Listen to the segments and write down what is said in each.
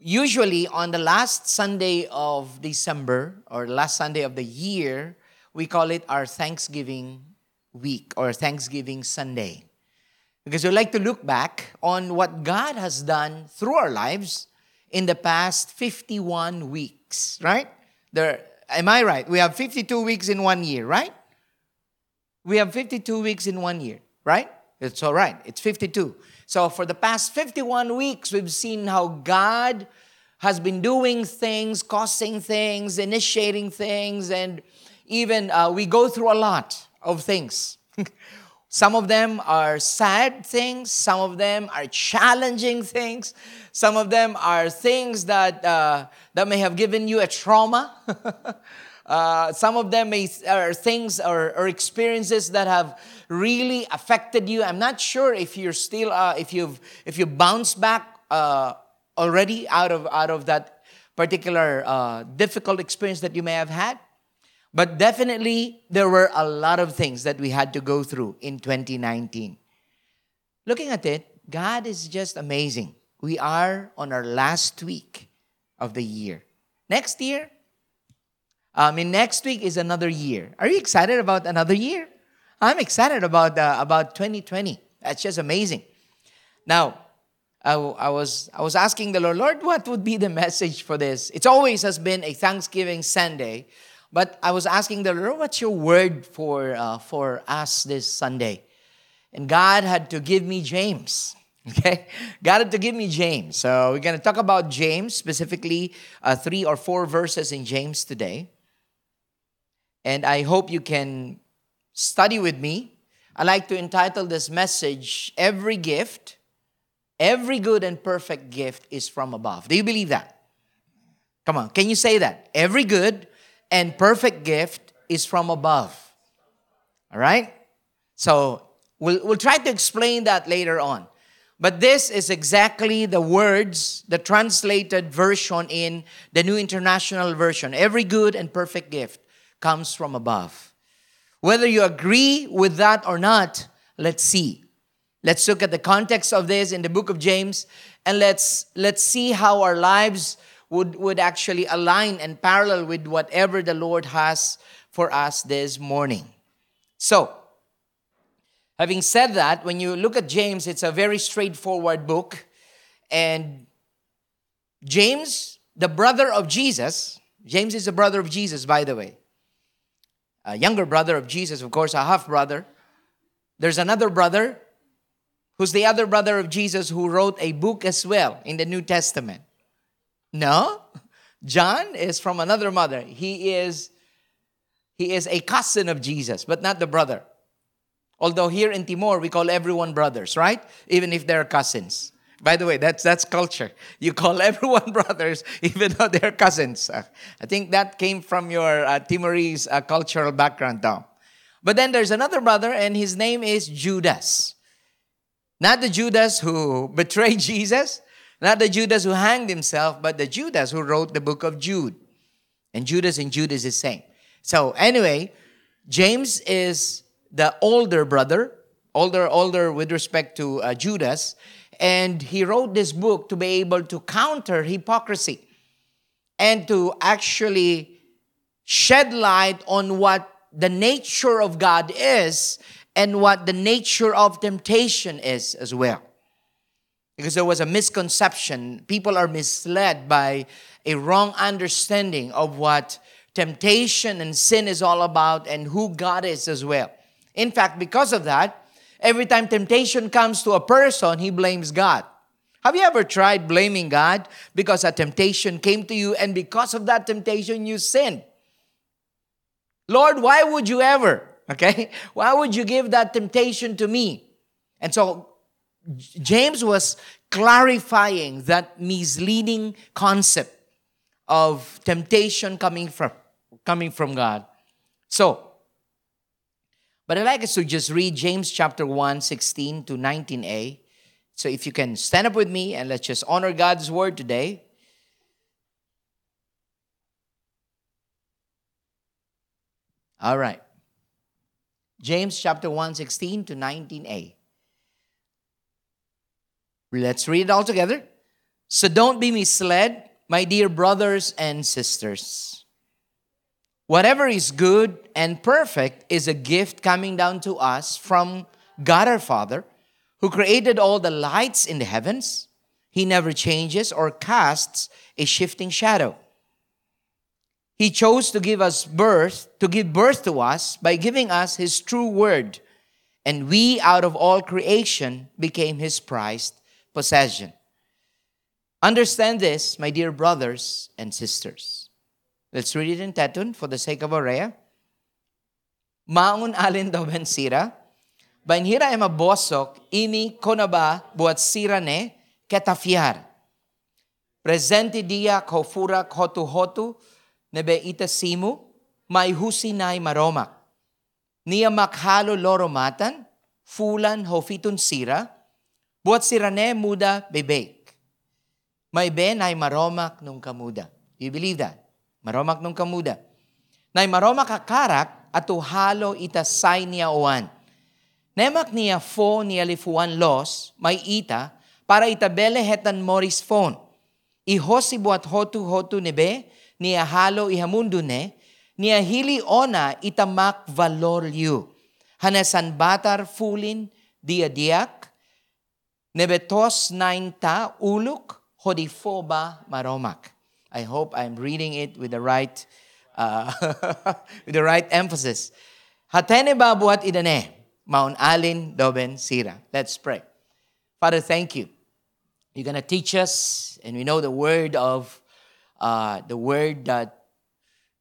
usually on the last Sunday of December or last Sunday of the year, we call it our Thanksgiving week or Thanksgiving Sunday. Because we like to look back on what God has done through our lives in the past 51 weeks, right? There, am I right? We have 52 weeks in one year, right? We have 52 weeks in one year, right? It's all right. It's 52. So for the past 51 weeks, we've seen how God has been doing things, causing things, initiating things, and even uh, we go through a lot of things. some of them are sad things, some of them are challenging things, some of them are things that, uh, that may have given you a trauma. uh, some of them may, are things or, or, experiences that have really affected you. I'm not sure if you're still, uh, if you've, if you bounce back uh, already out of, out of that particular uh, difficult experience that you may have had. But definitely, there were a lot of things that we had to go through in 2019. Looking at it, God is just amazing. We are on our last week of the year. Next year, I mean, next week is another year. Are you excited about another year? I'm excited about, uh, about 2020. That's just amazing. Now, I, was, I was asking the Lord, Lord, what would be the message for this? It always has been a Thanksgiving Sunday, but I was asking the Lord, what's your word for, uh, for us this Sunday? And God had to give me James. Okay? God had to give me James. So we're going to talk about James, specifically uh, three or four verses in James today. And I hope you can study with me. I like to entitle this message, Every Gift Every good and perfect gift is from above. Do you believe that? Come on, can you say that? Every good and perfect gift is from above. All right? So we'll, we'll try to explain that later on. But this is exactly the words, the translated version in the New International Version. Every good and perfect gift comes from above. Whether you agree with that or not, let's see. Let's look at the context of this in the book of James and let's let's see how our lives would, would actually align and parallel with whatever the Lord has for us this morning. So, having said that, when you look at James, it's a very straightforward book. And James, the brother of Jesus, James is the brother of Jesus, by the way. A younger brother of Jesus, of course, a half brother. There's another brother who's the other brother of Jesus who wrote a book as well in the New Testament? No. John is from another mother. He is he is a cousin of Jesus, but not the brother. Although here in Timor we call everyone brothers, right? Even if they're cousins. By the way, that's that's culture. You call everyone brothers even though they're cousins. Uh, I think that came from your uh, Timorese uh, cultural background, Tom. But then there's another brother, and his name is Judas. Not the Judas who betrayed Jesus, not the Judas who hanged himself, but the Judas who wrote the book of Jude. And Judas and Jude is the same. So, anyway, James is the older brother, older, older with respect to uh, Judas, and he wrote this book to be able to counter hypocrisy and to actually shed light on what the nature of God is and what the nature of temptation is as well. Because there was a misconception. People are misled by a wrong understanding of what temptation and sin is all about and who God is as well. In fact, because of that, every time temptation comes to a person, he blames God. Have you ever tried blaming God because a temptation came to you and because of that temptation you sinned? Lord, why would you ever? Okay? Why would you give that temptation to me? And so James was clarifying that misleading concept of temptation coming from coming from God. So, but I'd like us to just read James chapter 1, 16 to 19a. So if you can stand up with me and let's just honor God's word today. All right. James chapter 1, 16 to 19a. Let's read it all together. So don't be misled, my dear brothers and sisters. Whatever is good and perfect is a gift coming down to us from God our Father, who created all the lights in the heavens. He never changes or casts a shifting shadow. He chose to give us birth, to give birth to us by giving us His true word, and we, out of all creation, became His prized possession. Understand this, my dear brothers and sisters. Let's read it in Tetun for the sake of Aurea. Maun alin daw ben sira, Bainhira ema bosok, imi konaba buat sirane ketafiar. Presente dia kofura hotu hotu, nebe itasimu, may husinay maromak. Niya makhalo loromatan, fulan hofitun sira, buat sirane muda bebek. May ben ay maromak nung kamuda. You believe that? Maromak nung kamuda. Nay maromak akarak at halo itasay niya owan. Nemak niya fo niya lifuan los, may ita, para itabele hetan moris phone. Ihosi buat hotu hotu nebe, niya halo ihamundo ne, niya hili ona itamak valor yu. Hanesan batar fulin dia diak, nebetos nainta uluk hodifoba maromak. I hope I'm reading it with the right uh, with the right emphasis. Hatene ba buat idane, maun alin doben sira. Let's pray. Father, thank you. You're gonna teach us, and we know the word of uh, the word that,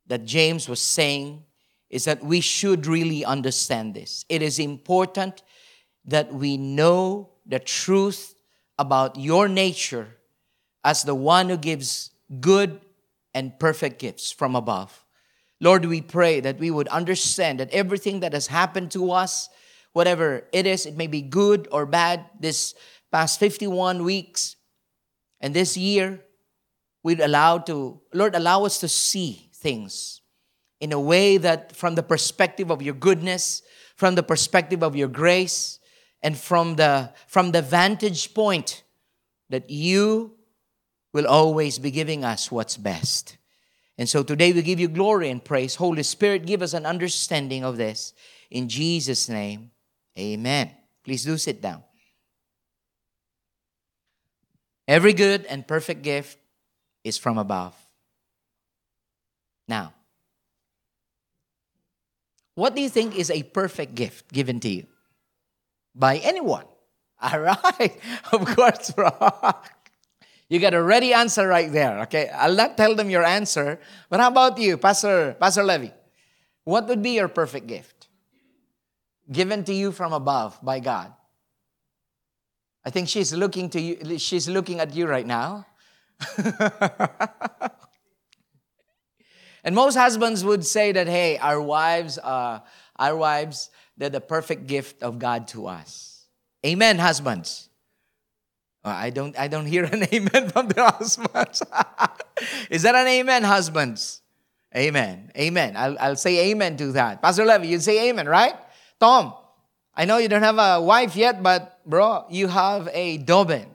that James was saying is that we should really understand this. It is important that we know the truth about your nature as the one who gives good and perfect gifts from above. Lord, we pray that we would understand that everything that has happened to us, whatever it is, it may be good or bad, this past 51 weeks and this year, we'd allow to, Lord, allow us to see things in a way that from the perspective of your goodness, from the perspective of your grace, and from the, from the vantage point that you will always be giving us what's best. And so today we give you glory and praise. Holy Spirit, give us an understanding of this. In Jesus' name, amen. Please do sit down. Every good and perfect gift is from above. Now, what do you think is a perfect gift given to you? By anyone. All right. Of course, You got a ready answer right there. Okay. I'll not tell them your answer. But how about you, Pastor, Pastor Levy? What would be your perfect gift? Given to you from above by God. I think she's looking to you, she's looking at you right now. and most husbands would say that, hey, our wives, uh, our wives, they're the perfect gift of God to us. Amen, husbands. Uh, I don't, I don't hear an amen from the husbands. Is that an amen, husbands? Amen. Amen. I'll, I'll say amen to that. Pastor Levy, you say amen, right? Tom, I know you don't have a wife yet, but bro, you have a doben.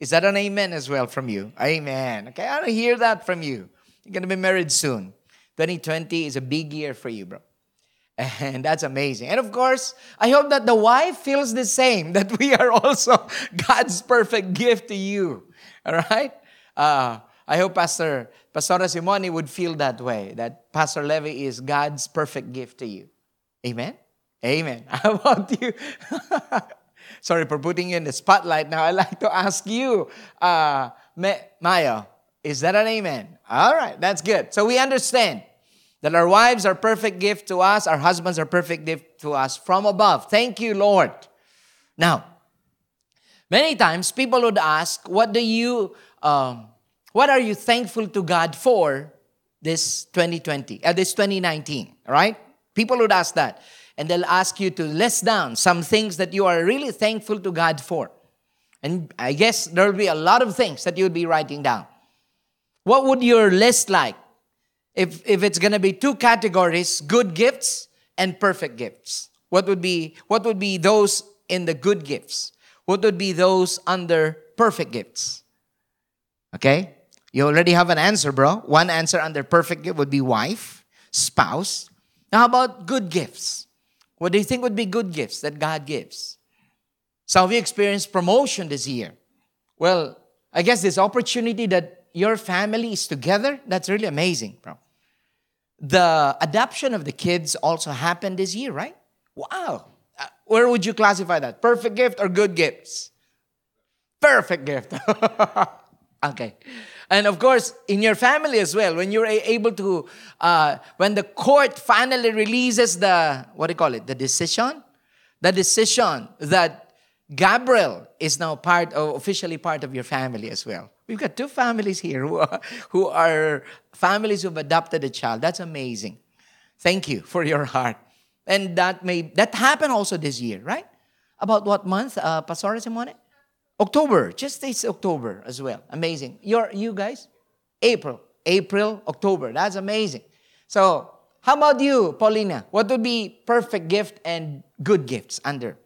Is that an amen as well from you? Amen. Okay, I don't hear that from you. You're going to be married soon. 2020 is a big year for you, bro. And that's amazing. And of course, I hope that the wife feels the same, that we are also God's perfect gift to you. All right? Uh, I hope Pastor Pastora Simone would feel that way, that Pastor Levy is God's perfect gift to you. Amen? Amen. How about you? Sorry for putting you in the spotlight. Now, I'd like to ask you, uh, Maya, is that an amen? All right, that's good. So we understand that our wives are perfect gift to us, our husbands are perfect gift to us from above. Thank you, Lord. Now, many times people would ask, what do you, um, what are you thankful to God for this 2020, uh, this 2019, right? People would ask that and they'll ask you to list down some things that you are really thankful to God for. And I guess there'll be a lot of things that you'll be writing down. What would your list like? If, if it's going to be two categories, good gifts and perfect gifts. What would be what would be those in the good gifts? What would be those under perfect gifts? Okay? You already have an answer, bro. One answer under perfect gift would be wife, spouse. Now, how about good gifts? What do you think would be good gifts that God gives? Of you experienced promotion this year. Well, I guess this opportunity that your family is together, that's really amazing, bro. The adoption of the kids also happened this year, right? Wow. Uh, where would you classify that? Perfect gift or good gifts? Perfect gift. okay. And of course, in your family as well, when you're able to, uh, when the court finally releases the, what do you call it, the decision? The decision that Gabriel is now part of, officially part of your family as well. We've got two families here who are, who are families who've adopted a child. That's amazing. Thank you for your heart. And that may, that happened also this year, right? About what month, uh, Pastor Simone? October, just this October as well. Amazing. You're, you guys? April. April, October. That's amazing. So, how about you, Paulina? What would be perfect gift and good gifts under?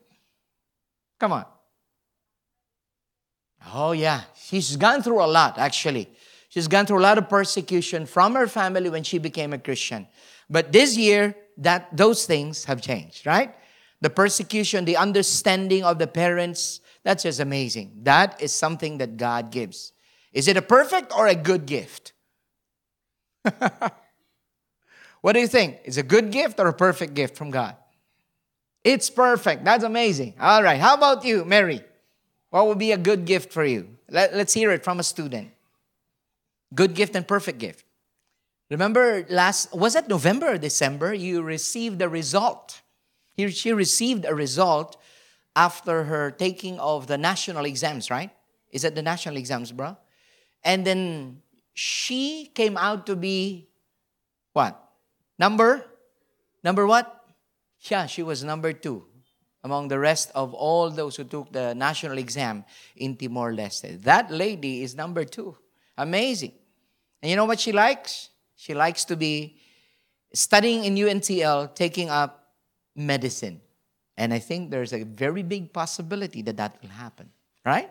Come on. Oh, yeah. She's gone through a lot, actually. She's gone through a lot of persecution from her family when she became a Christian. But this year, that those things have changed, right? The persecution, the understanding of the parents, that's just amazing. That is something that God gives. Is it a perfect or a good gift? what do you think? Is a good gift or a perfect gift from God? It's perfect. That's amazing. All right. How about you, Mary? What would be a good gift for you? Let, us hear it from a student. Good gift and perfect gift. Remember last, was it November or December? You received a result. She received a result after her taking of the national exams, right? Is it the national exams, bro? And then she came out to be what? Number? Number what? Yeah, she was number two among the rest of all those who took the national exam in Timor Leste. That lady is number two. Amazing. And you know what she likes? She likes to be studying in UNTL, taking up medicine. And I think there's a very big possibility that that will happen, right?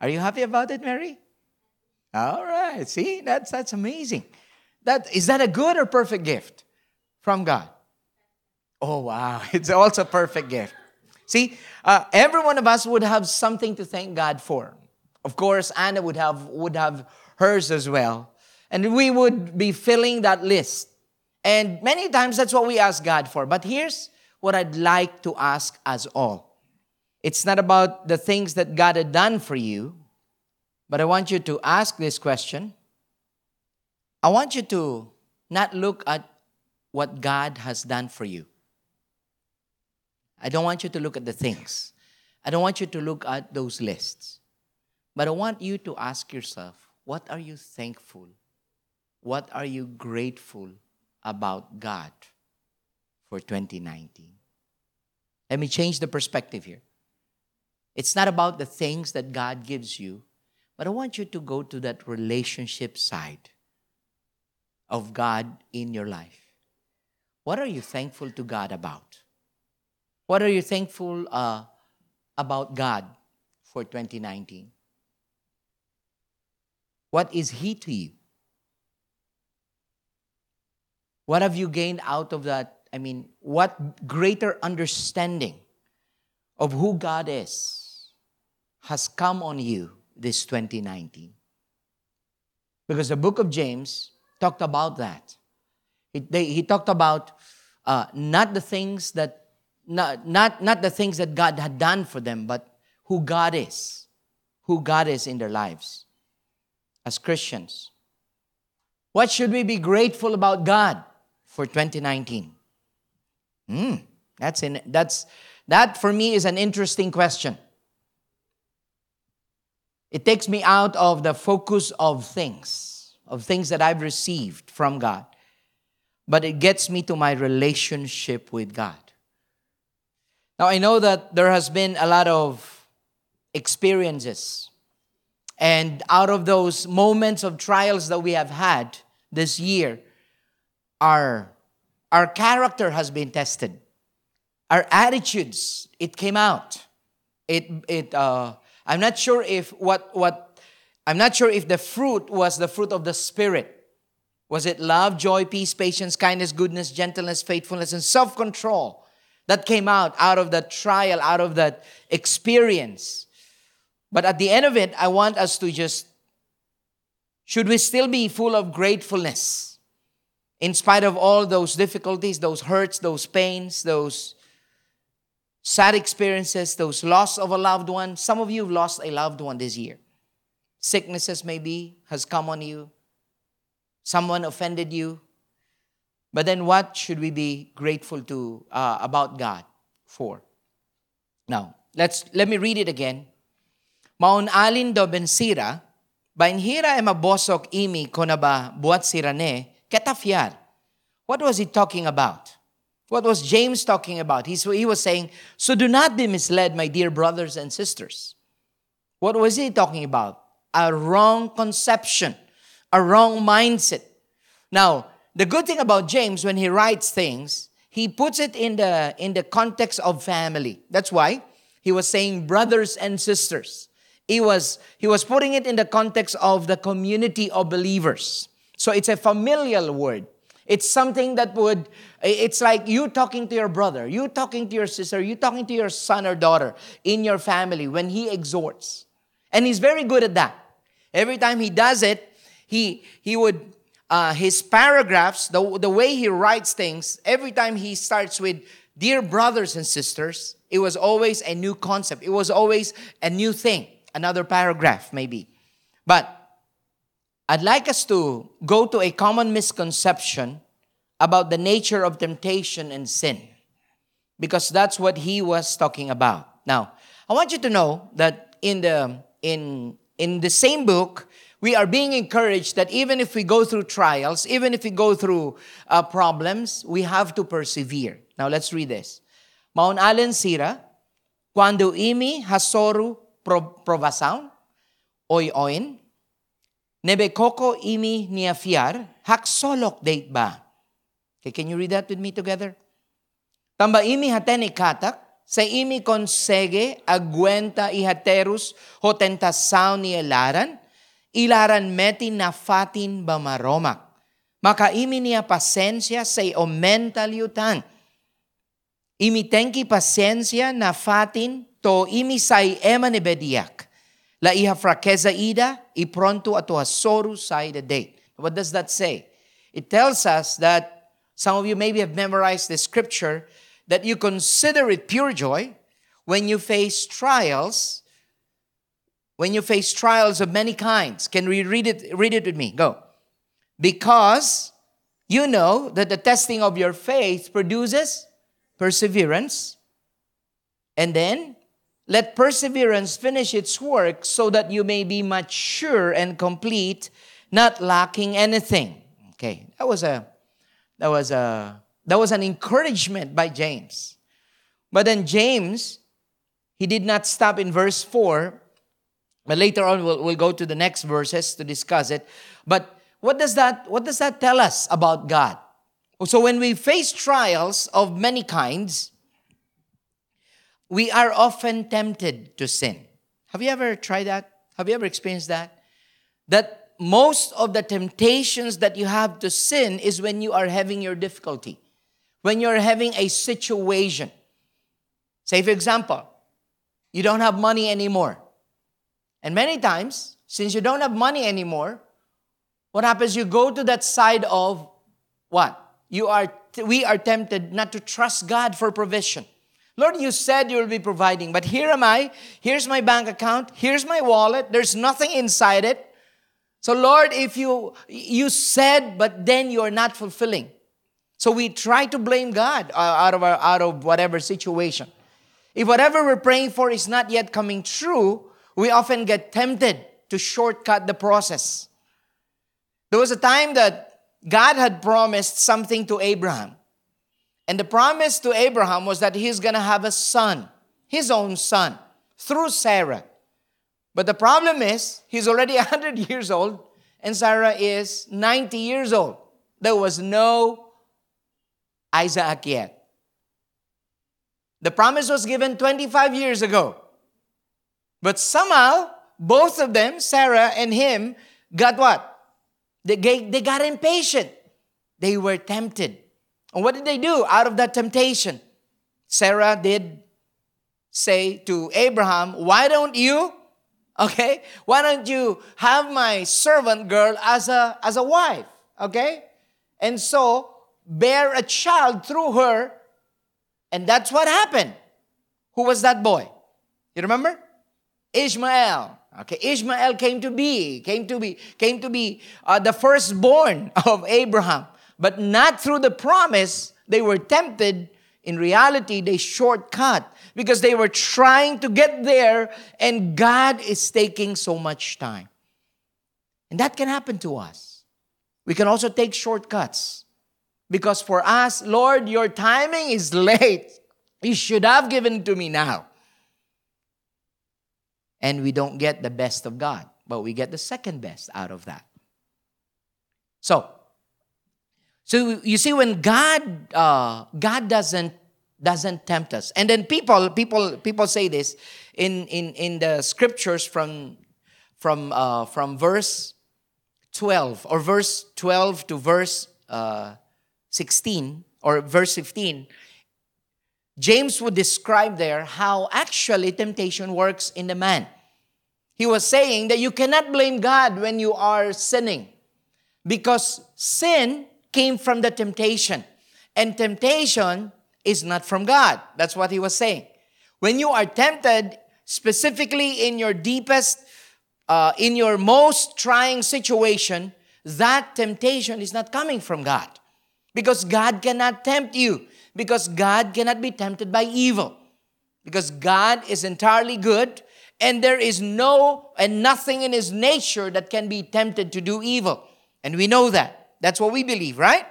Are you happy about it, Mary? All right. See, that's that's amazing. That is that a good or perfect gift from God? Oh wow, it's also a perfect gift. See, uh, every one of us would have something to thank God for. Of course, Anna would have would have hers as well, and we would be filling that list. And many times that's what we ask God for. But here's what I'd like to ask us all. It's not about the things that God had done for you, but I want you to ask this question. I want you to not look at what God has done for you. I don't want you to look at the things. I don't want you to look at those lists. But I want you to ask yourself what are you thankful? What are you grateful about God? for 2019. Let me change the perspective here. It's not about the things that God gives you, but I want you to go to that relationship side of God in your life. What are you thankful to God about? What are you thankful uh, about God for 2019? What is He to you? What have you gained out of that I mean, what greater understanding of who God is has come on you this 2019? Because the book of James talked about that. They, he talked about uh, not the things that not, not, not the things that God had done for them, but who God is, who God is in their lives as Christians. What should we be grateful about God for 2019? Hmm, that's in, that's that for me is an interesting question. It takes me out of the focus of things, of things that I've received from God, but it gets me to my relationship with God. Now, I know that there has been a lot of experiences, and out of those moments of trials that we have had this year, our, our character has been tested. Our attitudes, it came out. It, it, uh, I'm not sure if what, what I'm not sure if the fruit was the fruit of the Spirit. Was it love, joy, peace, patience, kindness, goodness, gentleness, faithfulness, and self control that came out out of that trial, out of that experience? But at the end of it, I want us to just should we still be full of gratefulness in spite of all those difficulties, those hurts, those pains, those sad experiences, those loss of a loved one? Some of you have lost a loved one this year. Sicknesses maybe has come on you someone offended you. But then what should we be grateful to uh, about God for? Now, let's let me read it again. Maun alin do bensira, bainhira e mabosok imi konaba buat sirane, ketafiar. What was he talking about? What was James talking about? He's, he was saying, So do not be misled, my dear brothers and sisters. What was he talking about? A wrong conception a wrong mindset. Now, the good thing about James when he writes things, he puts it in the in the context of family. That's why he was saying brothers and sisters. He was he was putting it in the context of the community of believers. So it's a familial word. It's something that would it's like you talking to your brother, you talking to your sister, you talking to your son or daughter in your family when he exhorts. And he's very good at that. Every time he does it, he he would uh, his paragraphs, the, the way he writes things, every time he starts with dear brothers and sisters, it was always a new concept. It was always a new thing, another paragraph maybe. But I'd like us to go to a common misconception about the nature of temptation and sin because that's what he was talking about. Now, I want you to know that in the in in the same book we are being encouraged that even if we go through trials, even if we go through uh, problems, we have to persevere. Now let's read this. Maun alen sira, cuando imi hasoru provasaun, oy oin, nebekoko imi niafiar, haksolok date ba? Okay, can you read that with me together? Tamba imi hateni katak, sa imi konsege agwenta ihaterus hotentasaw ni elaran, ilaran meti na fatin bamaromak. Makaimi niya pasensya sa omental yutan. Imitenki pasensya na fatin to imi say ema ni bediak. La iha frakeza ida, ipronto ato hasoru say the date. What does that say? It tells us that some of you maybe have memorized the scripture that you consider it pure joy when you face trials when you face trials of many kinds. Can we read it? Read it with me. Go. Because you know that the testing of your faith produces perseverance. And then let perseverance finish its work so that you may be mature and complete, not lacking anything. Okay, that was a that was a that was an encouragement by James. But then James, he did not stop in verse 4 but later on, we'll, we'll go to the next verses to discuss it. But what does that what does that tell us about God? So when we face trials of many kinds, we are often tempted to sin. Have you ever tried that? Have you ever experienced that? That most of the temptations that you have to sin is when you are having your difficulty, when you're having a situation. Say, for example, you don't have money anymore. And many times, since you don't have money anymore, what happens? You go to that side of what? You are we are tempted not to trust God for provision. Lord, you said you will be providing, but here am I. Here's my bank account. Here's my wallet. There's nothing inside it. So Lord, if you you said, but then you are not fulfilling. So we try to blame God uh, out of our, out of whatever situation. If whatever we're praying for is not yet coming true, we often get tempted to shortcut the process. There was a time that God had promised something to Abraham. And the promise to Abraham was that he's going to have a son, his own son, through Sarah. But the problem is, he's already 100 years old, and Sarah is 90 years old. There was no Isaac yet. The promise was given 25 years ago. But somehow, both of them, Sarah and him, got what? They, they got impatient. They were tempted. And what did they do out of that temptation? Sarah did say to Abraham, Why don't you, okay, why don't you have my servant girl as a, as a wife, okay? And so bear a child through her, and that's what happened. Who was that boy? You remember? Ishmael. Okay, Ishmael came to be, came to be, came to be uh, the firstborn of Abraham, but not through the promise. They were tempted. In reality, they shortcut because they were trying to get there, and God is taking so much time. And that can happen to us. We can also take shortcuts because for us, Lord, your timing is late. You should have given to me now and we don't get the best of God, but we get the second best out of that. So, so you see, when God uh, God doesn't doesn't tempt us, and then people people people say this in in in the scriptures from from uh, from verse twelve or verse twelve to verse uh, sixteen or verse fifteen. James would describe there how actually temptation works in the man. He was saying that you cannot blame God when you are sinning because sin came from the temptation and temptation is not from God. That's what he was saying. When you are tempted, specifically in your deepest, uh, in your most trying situation, that temptation is not coming from God because God cannot tempt you because God cannot be tempted by evil. Because God is entirely good and there is no and nothing in his nature that can be tempted to do evil. And we know that. That's what we believe, right?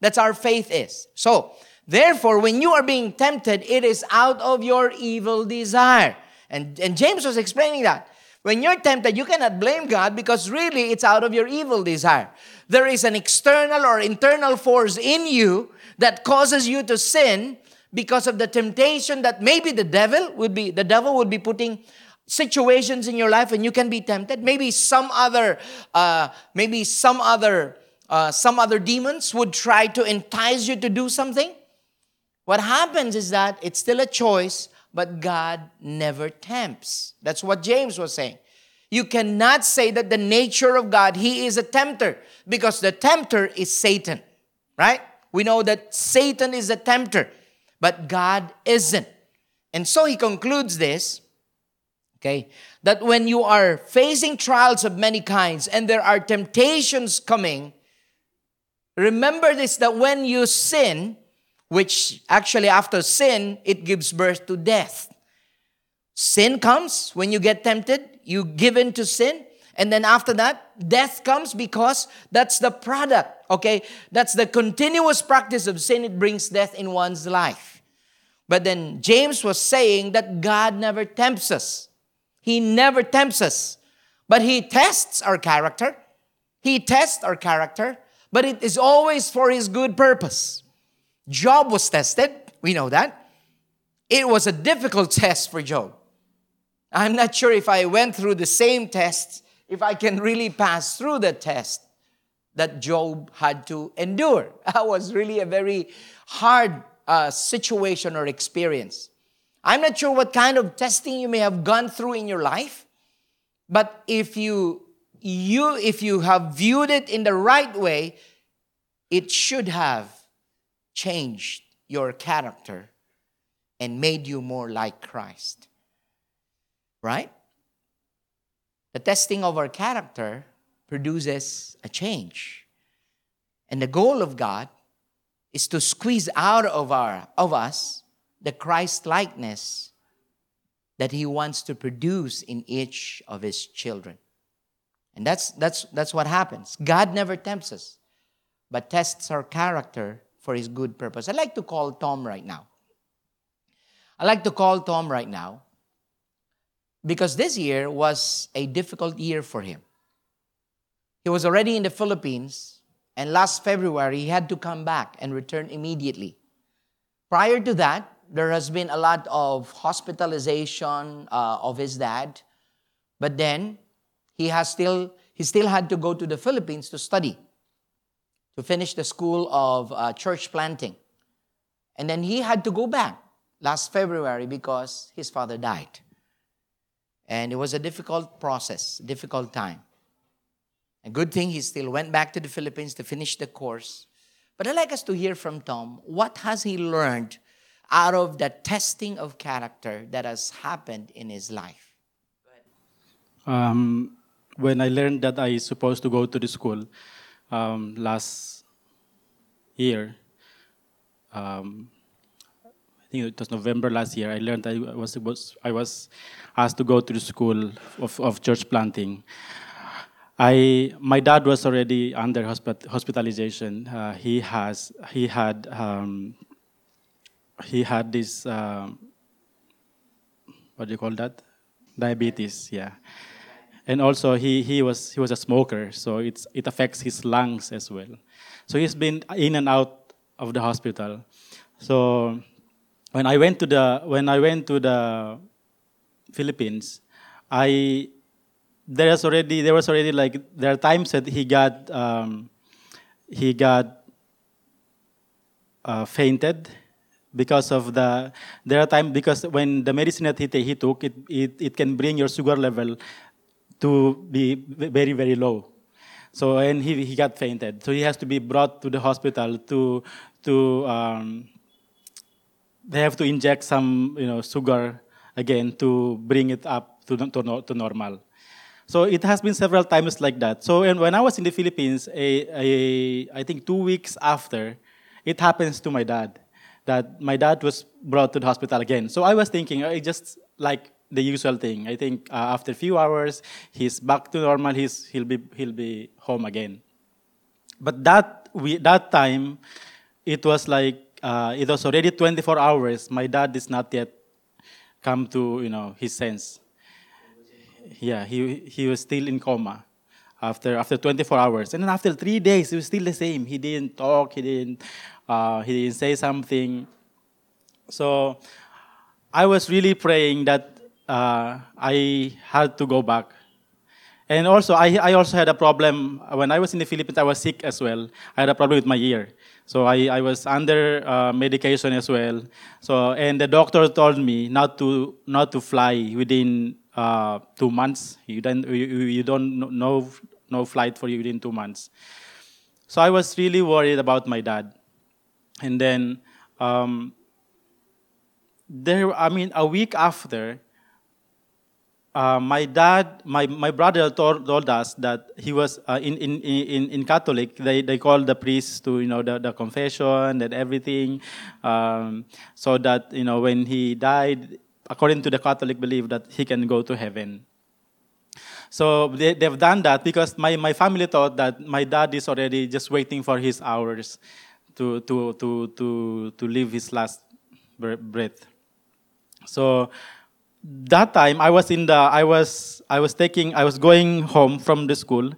That's our faith is. So, therefore, when you are being tempted, it is out of your evil desire. And, and James was explaining that. When you're tempted, you cannot blame God because really it's out of your evil desire. There is an external or internal force in you that causes you to sin because of the temptation that maybe the devil would be the devil would be putting situations in your life and you can be tempted maybe some other uh, maybe some other uh, some other demons would try to entice you to do something what happens is that it's still a choice but god never tempts. That's what james was saying. You cannot say that the nature of god he is a tempter because the tempter is satan right? We know that Satan is a tempter, but God isn't. And so he concludes this, okay, that when you are facing trials of many kinds and there are temptations coming, remember this that when you sin, which actually after sin, it gives birth to death. Sin comes when you get tempted, you give in to sin, and then after that, death comes because that's the product, okay? That's the continuous practice of sin. It brings death in one's life. But then James was saying that God never tempts us. He never tempts us. But He tests our character. He tests our character, but it is always for His good purpose. Job was tested. We know that. It was a difficult test for Job. I'm not sure if I went through the same tests if I can really pass through the test that Job had to endure. That was really a very hard uh, situation or experience. I'm not sure what kind of testing you may have gone through in your life, but if you you if you have viewed it in the right way, it should have changed your character and made you more like Christ. Right? The testing of our character produces a change. And the goal of God is to squeeze out of, our, of us the Christ likeness that He wants to produce in each of His children. And that's, that's, that's what happens. God never tempts us, but tests our character for His good purpose. I'd like to call Tom right now. I'd like to call Tom right now because this year was a difficult year for him. He was already in the Philippines, and last February he had to come back and return immediately. Prior to that, there has been a lot of hospitalization uh, of his dad, But then he has still he still had to go to the Philippines to study, to finish the school of uh, church planting. And then he had to go back last February because his father died. And it was a difficult process, difficult time. A good thing he still went back to the Philippines to finish the course. But I'd like us to hear from Tom. What has he learned out of the testing of character that has happened in his life? Um, when I learned that I was supposed to go to the school um, last year, um, I think it was November last year. I learned I was supposed, I was asked to go to the school of, of church planting. I my dad was already under hospitalization. Uh, he has he had um, he had this uh, what do you call that diabetes yeah and also he, he was he was a smoker so it's it affects his lungs as well. So he's been in and out of the hospital. So when i went to the when i went to the philippines i there's already there was already like there are times that he got um, he got uh, fainted because of the there are times because when the medicine that he, he took it, it it can bring your sugar level to be very very low so and he, he got fainted so he has to be brought to the hospital to to um, they have to inject some you know sugar again to bring it up to, to, to normal so it has been several times like that. So and when I was in the Philippines, a, a, I think two weeks after, it happens to my dad. That my dad was brought to the hospital again. So I was thinking, I just like the usual thing. I think uh, after a few hours, he's back to normal. He's, he'll, be, he'll be home again. But that, we, that time, it was like, uh, it was already 24 hours. My dad is not yet come to, you know, his sense yeah, he, he was still in coma after, after 24 hours. And then after three days, he was still the same. He didn't talk, he didn't, uh, he didn't say something. So I was really praying that uh, I had to go back. And also, I, I also had a problem. When I was in the Philippines, I was sick as well. I had a problem with my ear. So I, I was under uh, medication as well. So, and the doctor told me not to, not to fly within uh, two months. You don't, you, you don't know no flight for you within two months. So I was really worried about my dad. And then um, there, I mean, a week after, uh, my dad, my, my brother told, told us that he was uh, in, in, in, in Catholic, they, they call the priest to, you know, the, the confession and everything, um, so that, you know, when he died, according to the Catholic belief that he can go to heaven. So they, they've done that because my, my family thought that my dad is already just waiting for his hours to, to, to, to, to live his last breath. So that time I was in the I was I was taking I was going home from the school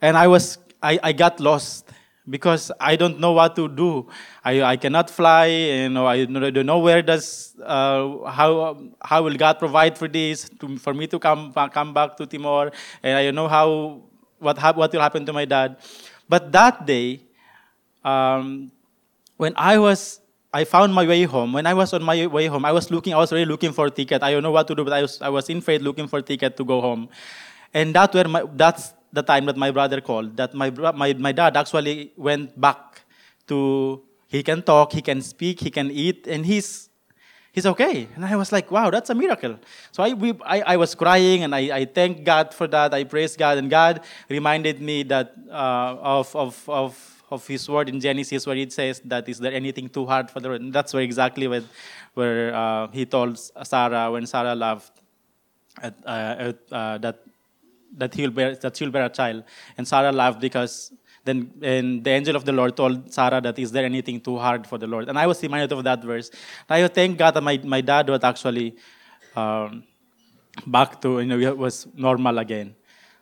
and I was I, I got lost because I don't know what to do. I, I cannot fly, you know, I don't know where does, uh, how, how will God provide for this, to, for me to come, come back to Timor, and I don't know how, what, what will happen to my dad. But that day, um, when I was, I found my way home. When I was on my way home, I was looking, I was really looking for a ticket. I don't know what to do, but I was, I was in faith looking for a ticket to go home. And that where my, that's the time that my brother called, that my, my, my dad actually went back to, he can talk, he can speak, he can eat, and he's, he's okay. And I was like, wow, that's a miracle. So I, we, I, I was crying, and I, I thank God for that. I praise God, and God reminded me that uh, of, of, of, of His word in Genesis, where it says that is there anything too hard for the Lord? And that's where exactly where, where uh, He told Sarah when Sarah laughed at, uh, at uh, that that he'll bear that she'll bear a child. And Sarah laughed because then and the angel of the Lord told Sarah that is there anything too hard for the Lord? And I was reminded of that verse. And I thank God that my, my dad was actually um, back to you know was normal again.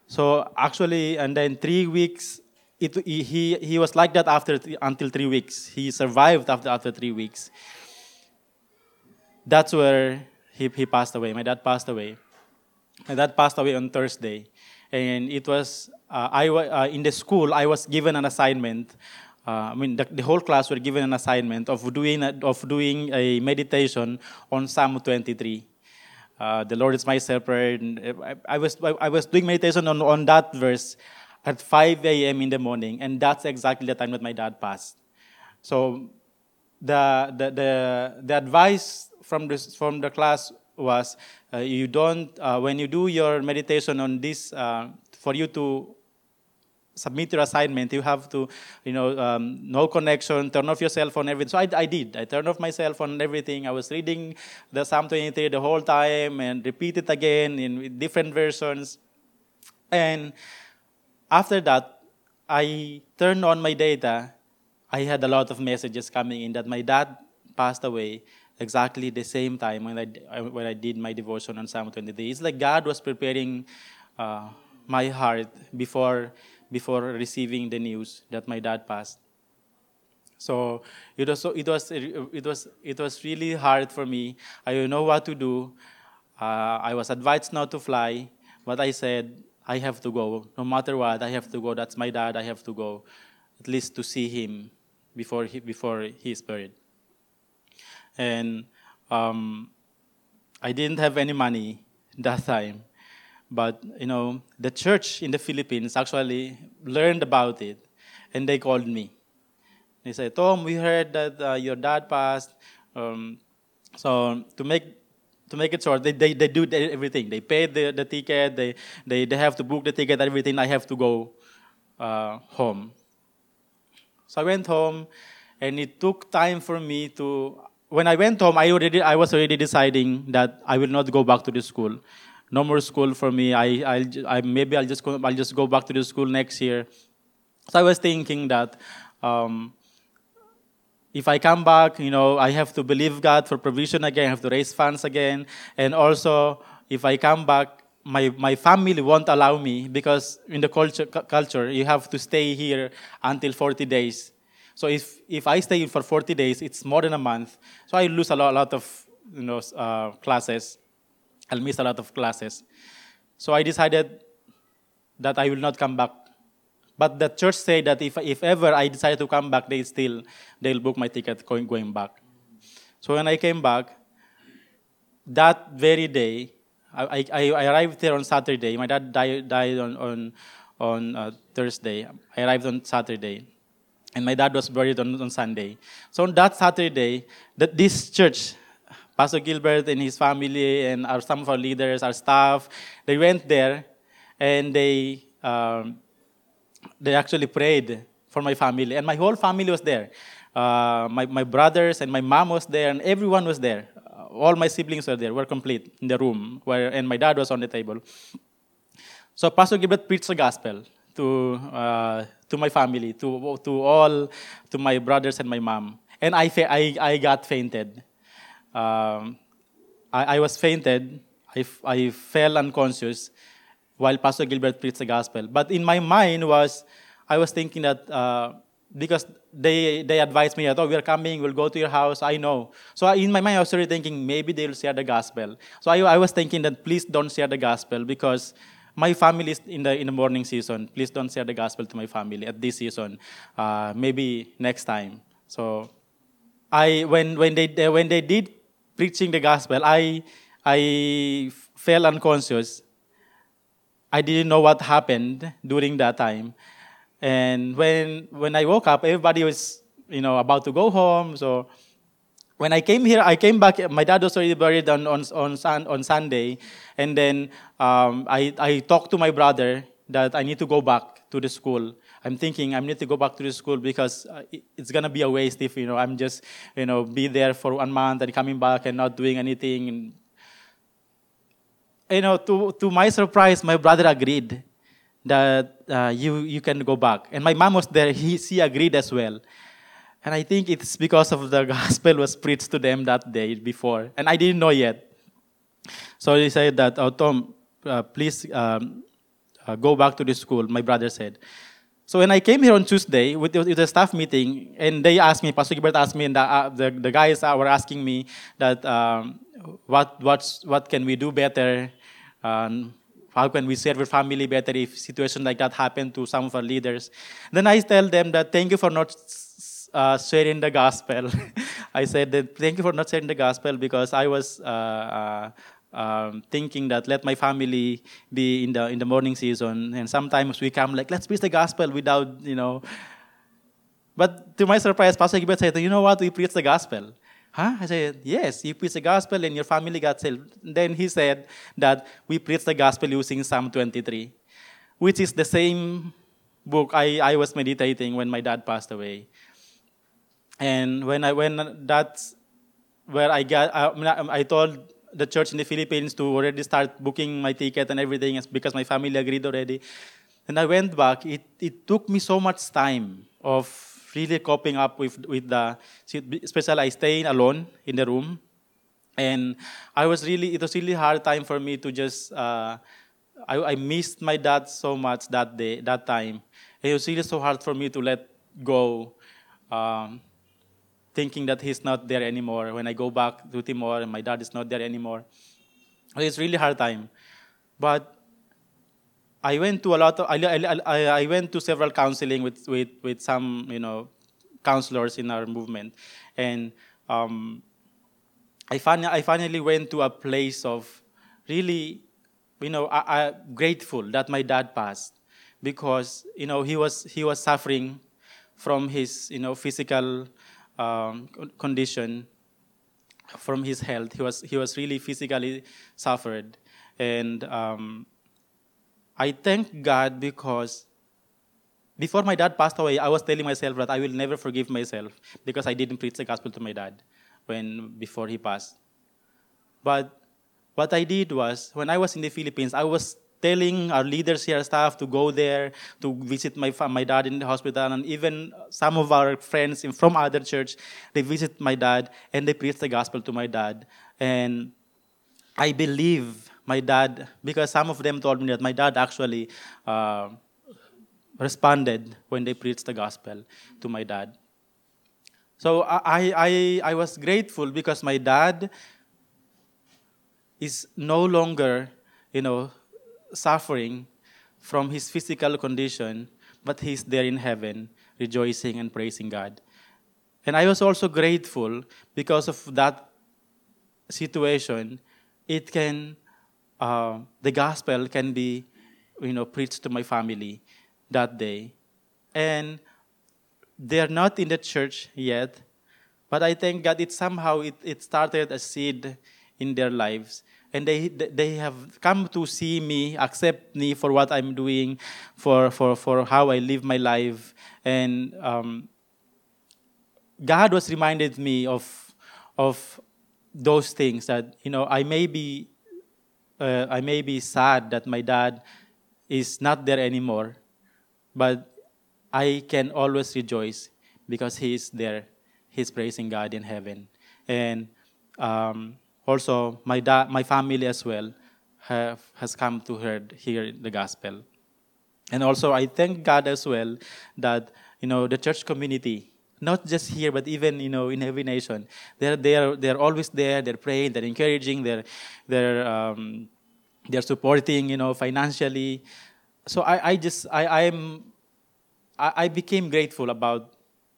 So actually, and then three weeks, it, he he was like that after until three weeks. He survived after after three weeks. That's where he, he passed away. My dad passed away. My dad passed away on Thursday, and it was uh, I uh, in the school. I was given an assignment. Uh, I mean, the, the whole class were given an assignment of doing a, of doing a meditation on Psalm 23. Uh, the Lord is my shepherd. I, I was I was doing meditation on, on that verse at 5 a.m. in the morning, and that's exactly the time that my dad passed. So the, the, the, the advice from, from the class was uh, you don't, uh, when you do your meditation on this, uh, for you to submit your assignment, you have to, you know, um, no connection, turn off your cell phone, everything. So I, I did. I turned off my cell phone and everything. I was reading the Psalm 23 the whole time and repeat it again in different versions. And after that, I turned on my data. I had a lot of messages coming in that my dad passed away exactly the same time when I, when I did my devotion on Psalm 23. It's like God was preparing uh, my heart before, before receiving the news that my dad passed. So it was, it was, it was, it was really hard for me. I didn't know what to do. Uh, I was advised not to fly, but I said, I have to go. No matter what, I have to go. That's my dad. I have to go, at least to see him before he, before he is buried. And um, I didn't have any money that time, but you know the church in the Philippines actually learned about it, and they called me. They said, "Tom, we heard that uh, your dad passed." Um, so to make to make it short, they, they, they do everything. They pay the, the ticket, they, they, they have to book the ticket, everything. I have to go uh, home. So I went home, and it took time for me to. When I went home, I already I was already deciding that I will not go back to the school. No more school for me. I, I'll, I maybe I'll just go, I'll just go back to the school next year. So I was thinking that um, if I come back, you know, I have to believe God for provision again. I have to raise funds again, and also if I come back, my, my family won't allow me because in the culture, culture you have to stay here until 40 days. So if, if I stay for 40 days, it's more than a month. So I lose a lot, a lot of you know, uh, classes. I'll miss a lot of classes. So I decided that I will not come back. But the church said that if, if ever I decide to come back, they still, they'll book my ticket going, going back. So when I came back, that very day, I, I, I arrived there on Saturday. My dad died, died on, on, on uh, Thursday. I arrived on Saturday. And my dad was buried on, on Sunday. So on that Saturday, that this church, Pastor Gilbert and his family and our, some of our leaders, our staff, they went there and they, um, they actually prayed for my family. And my whole family was there. Uh, my, my brothers and my mom was there, and everyone was there all my siblings were there, were complete in the room, where, and my dad was on the table. So Pastor Gilbert preached the gospel to, uh, to my family, to, to all, to my brothers and my mom. And I, I, I got fainted. Um, I, I was fainted. I, I fell unconscious while Pastor Gilbert preached the gospel. But in my mind was, I was thinking that uh, because they they advised me that oh we're coming we'll go to your house i know. So in my mind i was already thinking maybe they'll share the gospel. So i, I was thinking that please don't share the gospel because my family is in the in the mourning season. Please don't share the gospel to my family at this season uh, maybe next time. So i when when they when they did preaching the gospel i i fell unconscious i didn't know what happened during that time and when, when I woke up, everybody was, you know, about to go home. So when I came here, I came back. My dad was already buried on, on, on, on Sunday. And then um, I, I talked to my brother that I need to go back to the school. I'm thinking I need to go back to the school because uh, it's gonna be a waste if you know I'm just you know be there for one month and coming back and not doing anything. And, you know, to to my surprise, my brother agreed that uh, you, you can go back. And my mom was there. He, she agreed as well. And I think it's because of the gospel was preached to them that day before. And I didn't know yet. So he said that, oh, Tom, uh, please um, uh, go back to the school, my brother said. So when I came here on Tuesday with, with a staff meeting, and they asked me, Pastor Gilbert asked me, and the, uh, the, the, guys were asking me that um, what, what's, what can we do better Um, how can we serve our family better if situation like that happen to some of our leaders? Then I tell them that thank you for not uh, sharing the gospel. I said that thank you for not sharing the gospel because I was uh, uh, um, thinking that let my family be in the in the mourning season, and sometimes we come like let's preach the gospel without you know. But to my surprise, Pastor Gilbert said, "You know what? We preach the gospel." Huh? I said, Yes, you preach the gospel and your family got saved. Then he said that we preach the gospel using Psalm 23, which is the same book I, I was meditating when my dad passed away. And when I when that's where I got, I, I told the church in the Philippines to already start booking my ticket and everything because my family agreed already. And I went back. It, it took me so much time of really coping up with, with the, especially I staying alone in the room. And I was really, it was really hard time for me to just, uh, I, I missed my dad so much that day, that time. It was really so hard for me to let go, um, thinking that he's not there anymore. When I go back to Timor and my dad is not there anymore, it's really hard time. But I went to a lot of, I, I, I went to several counseling with, with, with some, you know, counselors in our movement. And um, I, fin- I finally went to a place of really, you know, I, I, grateful that my dad passed because, you know, he was, he was suffering from his, you know, physical um, condition, from his health. He was, he was really physically suffered. And um, I thank God because before my dad passed away, I was telling myself that I will never forgive myself because I didn't preach the gospel to my dad when before he passed. But what I did was when I was in the Philippines, I was telling our leaders here, staff, to go there to visit my my dad in the hospital, and even some of our friends from other church, they visit my dad and they preach the gospel to my dad. And I believe my dad, because some of them told me that my dad actually uh, responded when they preached the gospel to my dad. So I, I, I was grateful because my dad is no longer, you know, suffering from his physical condition, but he's there in heaven, rejoicing and praising God. And I was also grateful because of that situation. It can uh, the gospel can be, you know, preached to my family that day. And they're not in the church yet, but I thank God it somehow it, it started a seed in their lives. And they, they have come to see me, accept me for what I'm doing, for, for, for how I live my life. And um, God was reminded me of, of those things that, you know, I may be uh, I may be sad that my dad is not there anymore, but I can always rejoice because he is there. He's praising God in heaven. And um, also, my, da- my family as well have, has come to hear, hear the gospel. And also, I thank God as well that, you know, the church community, not just here, but even, you know, in every nation, they're, they're, they're always there, they're praying, they're encouraging, they're, they're um, they're supporting, you know, financially. So I, I just I, I'm I, I became grateful about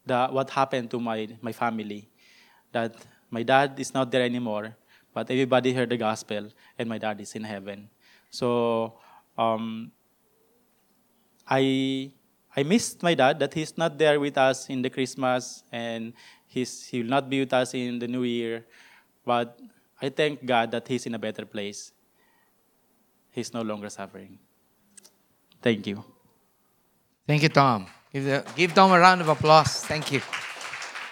the what happened to my, my family. That my dad is not there anymore, but everybody heard the gospel and my dad is in heaven. So um, I I missed my dad that he's not there with us in the Christmas and he's he will not be with us in the New Year. But I thank God that he's in a better place he's no longer suffering. Thank you. Thank you, Tom. Give, the, give Tom a round of applause. Thank you.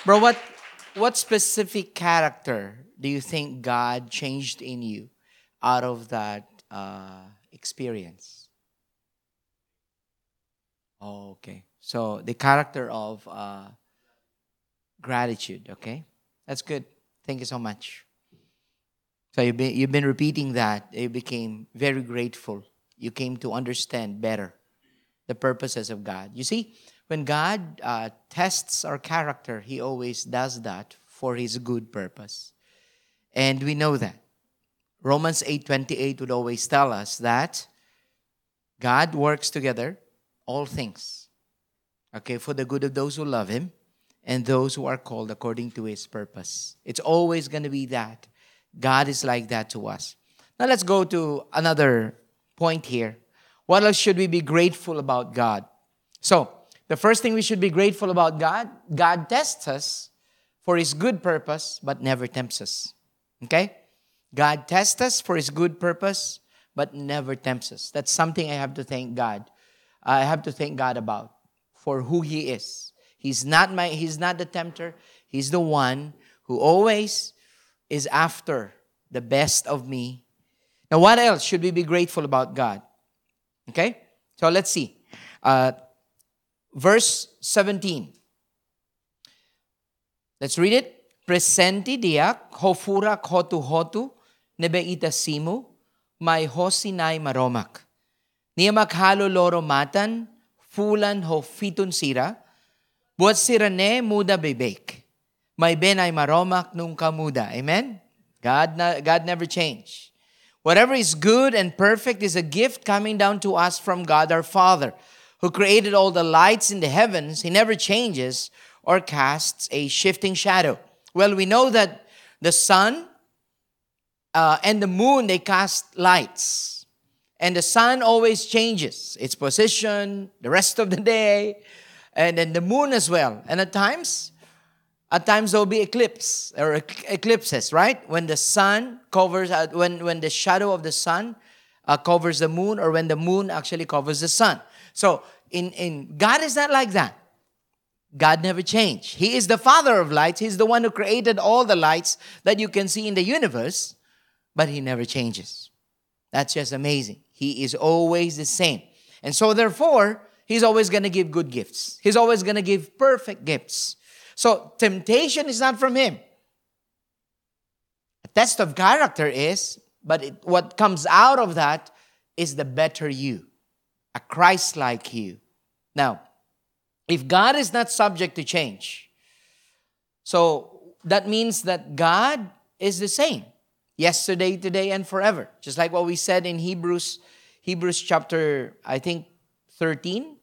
Bro, what, what specific character do you think God changed in you out of that uh, experience? Oh, okay. So the character of uh, gratitude, okay? That's good. Thank you so much. So you've been, you've been repeating that. You became very grateful. You came to understand better the purposes of God. You see, when God uh, tests our character, He always does that for His good purpose. And we know that. Romans 8:28 would always tell us that God works together all things. Okay, for the good of those who love him and those who are called according to his purpose. It's always going to be that. God is like that to us. Now let's go to another point here. What else should we be grateful about God? So, the first thing we should be grateful about God, God tests us for his good purpose, but never tempts us. Okay? God tests us for his good purpose, but never tempts us. That's something I have to thank God. I have to thank God about for who he is. He's not my he's not the tempter. He's the one who always is after the best of me. Now what else should we be grateful about God? Okay? So let's see. Uh, verse 17. Let's read it. Presenti diak hofura hotu hotu nebeita simu mai hosinai maromak. Matan fulan ho fitun sira buat sirane muda bebek. May benay maromak nung kamuda. Amen? God, God never changed. Whatever is good and perfect is a gift coming down to us from God our Father who created all the lights in the heavens, he never changes or casts a shifting shadow. Well, we know that the sun uh, and the moon, they cast lights. And the sun always changes its position the rest of the day, and then the moon as well. And at times, at times there'll be eclipse or eclipses, right? When the sun covers, uh, when, when the shadow of the sun uh, covers the moon, or when the moon actually covers the sun. So in, in God is not like that. God never changed. He is the father of lights. He's the one who created all the lights that you can see in the universe, but he never changes. That's just amazing. He is always the same. And so therefore, he's always going to give good gifts. He's always going to give perfect gifts. So temptation is not from him. A test of character is, but it, what comes out of that is the better you a Christ like you. Now, if God is not subject to change, so that means that God is the same yesterday, today, and forever. Just like what we said in Hebrews, Hebrews chapter, I think, 13.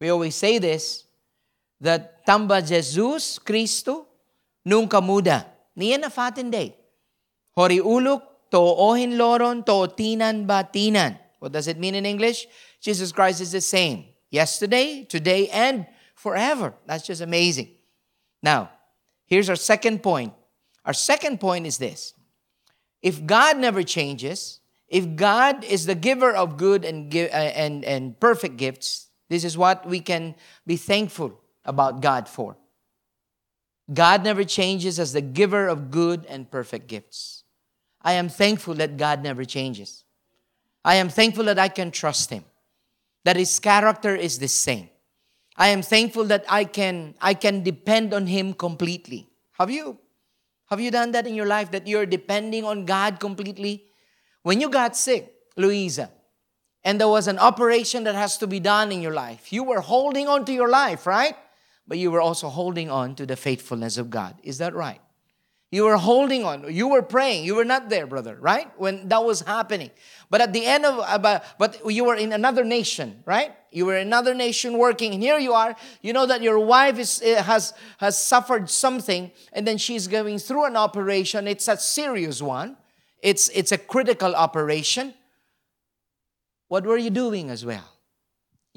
We always say this that tamba Jesus Cristo nunca muda. Niya na fatin day. Hori uluk to ohin loron to tinan batinan. What does it mean in English? Jesus Christ is the same yesterday, today, and forever. That's just amazing. Now, here's our second point. Our second point is this if God never changes, if God is the giver of good and, uh, and, and perfect gifts, this is what we can be thankful about God for. God never changes as the giver of good and perfect gifts. I am thankful that God never changes. I am thankful that I can trust Him, that His character is the same. I am thankful that I can, I can depend on Him completely. Have you? Have you done that in your life that you're depending on God completely? When you got sick, Louisa, and there was an operation that has to be done in your life, you were holding on to your life, right? But you were also holding on to the faithfulness of God. Is that right? You were holding on. You were praying. You were not there, brother, right? When that was happening. But at the end of, uh, but you were in another nation, right? You were in another nation working, and here you are. You know that your wife is, uh, has, has suffered something, and then she's going through an operation. It's a serious one, it's, it's a critical operation. What were you doing as well?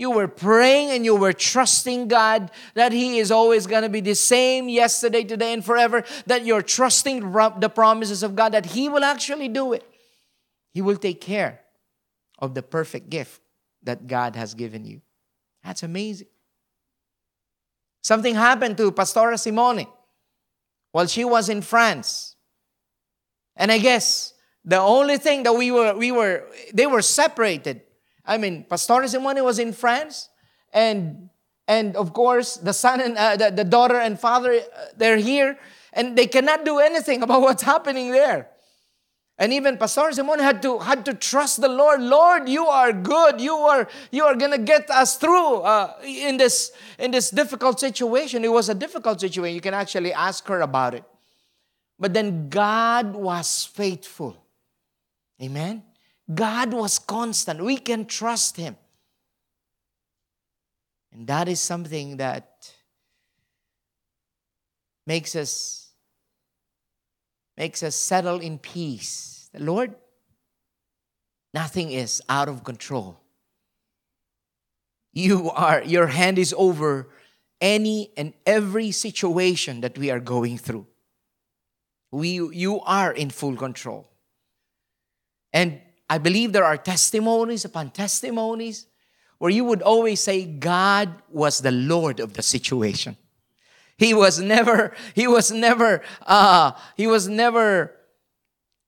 You were praying and you were trusting God that He is always going to be the same yesterday, today, and forever. That you're trusting the promises of God, that He will actually do it. He will take care of the perfect gift that God has given you. That's amazing. Something happened to Pastora Simone while she was in France. And I guess the only thing that we were, we were, they were separated I mean, Pastor Simone was in France, and and of course the son and uh, the, the daughter and father uh, they're here, and they cannot do anything about what's happening there. And even Pastor Simon had to had to trust the Lord. Lord, you are good. You are you are gonna get us through uh, in this in this difficult situation. It was a difficult situation. You can actually ask her about it. But then God was faithful. Amen. God was constant. We can trust Him. And that is something that makes us makes us settle in peace. The Lord, nothing is out of control. You are your hand is over any and every situation that we are going through. We, you are in full control. And I believe there are testimonies upon testimonies where you would always say God was the Lord of the situation. He was never, he was never, uh, he was never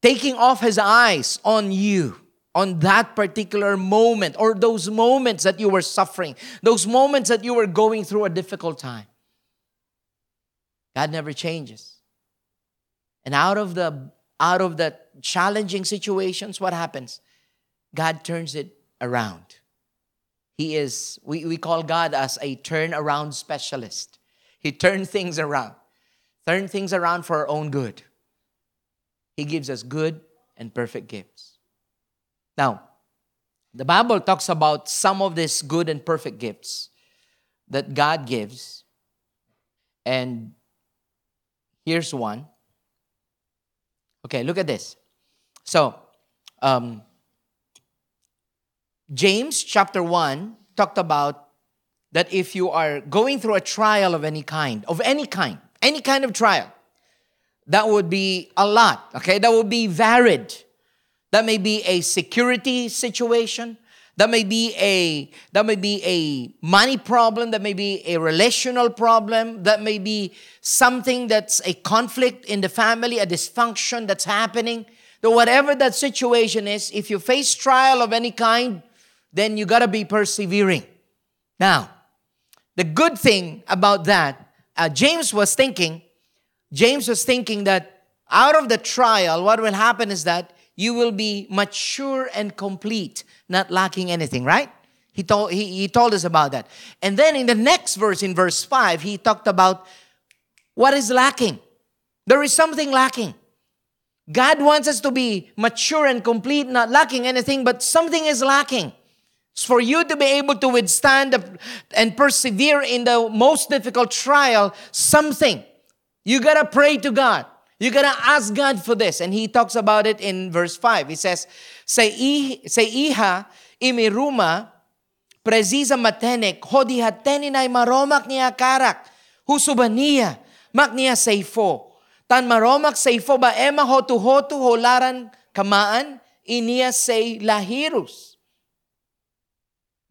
taking off his eyes on you on that particular moment or those moments that you were suffering, those moments that you were going through a difficult time. God never changes. And out of the out of the challenging situations, what happens? God turns it around. He is, we, we call God as a turnaround specialist. He turns things around, turn things around for our own good. He gives us good and perfect gifts. Now, the Bible talks about some of these good and perfect gifts that God gives. And here's one. Okay, look at this. So, um, James chapter 1 talked about that if you are going through a trial of any kind, of any kind, any kind of trial, that would be a lot, okay? That would be varied. That may be a security situation. That may be a that may be a money problem, that may be a relational problem, that may be something that's a conflict in the family, a dysfunction that's happening. Though whatever that situation is, if you face trial of any kind, then you got to be persevering. Now, the good thing about that, uh, James was thinking, James was thinking that out of the trial, what will happen is that you will be mature and complete, not lacking anything, right? He told, he, he told us about that. And then in the next verse, in verse 5, he talked about what is lacking. There is something lacking. God wants us to be mature and complete, not lacking anything, but something is lacking. It's for you to be able to withstand and persevere in the most difficult trial, something. You gotta pray to God. You gotta ask God for this. And he talks about it in verse 5. He says, Sa, iha imiruma prezisa matenek hodiha teninay maromak niya karak husubaniya mak niya seifo. Tan maromak seifo ba ema hotu hotu holaran kamaan iniya say lahirus.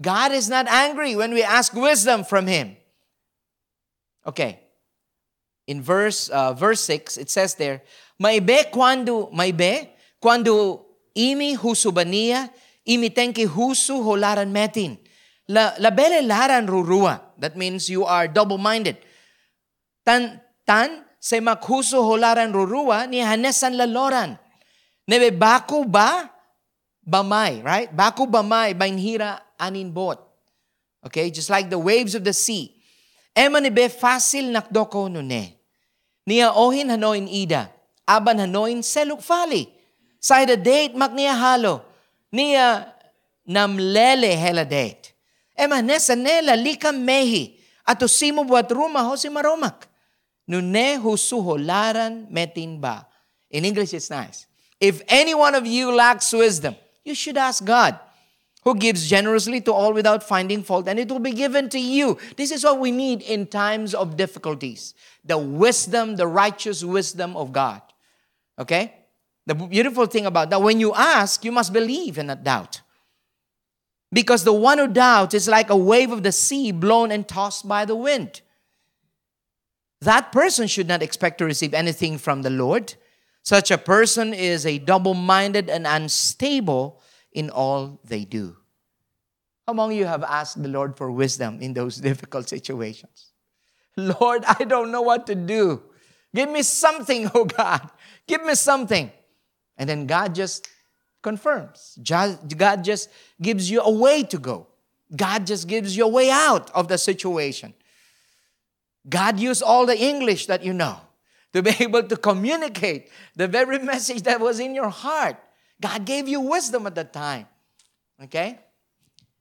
God is not angry when we ask wisdom from Him. Okay. In verse uh, verse 6, it says there, Maibe cuando, maibe, cuando imi husubania, imi tenki husu holaran metin. La, la bele laran rurua. That means you are double-minded. Tan, tan, se makhusu holaran rurua, ni hanesan laloran. Nebe baku ba, bamay, right? Baku bamay, bainhira anin bot. Okay, just like the waves of the sea. Ema ni be fasil nakdoko nune. Nia ohin hanoin ida. Aban hanoin seluk fali. Side date mak niya halo. Nia namlele hela date. Ema nesa nela likam mehi. Ato simo buat ruma ho si maromak. Nune husuho laran metin ba. In English, it's nice. If any one of you lacks wisdom, you should ask God who gives generously to all without finding fault, and it will be given to you. This is what we need in times of difficulties the wisdom, the righteous wisdom of God. Okay? The beautiful thing about that, when you ask, you must believe and not doubt. Because the one who doubts is like a wave of the sea blown and tossed by the wind. That person should not expect to receive anything from the Lord. Such a person is a double minded and unstable in all they do. Among you have asked the Lord for wisdom in those difficult situations? Lord, I don't know what to do. Give me something, oh God. Give me something. And then God just confirms. God just gives you a way to go. God just gives you a way out of the situation. God used all the English that you know to be able to communicate the very message that was in your heart God gave you wisdom at that time. Okay?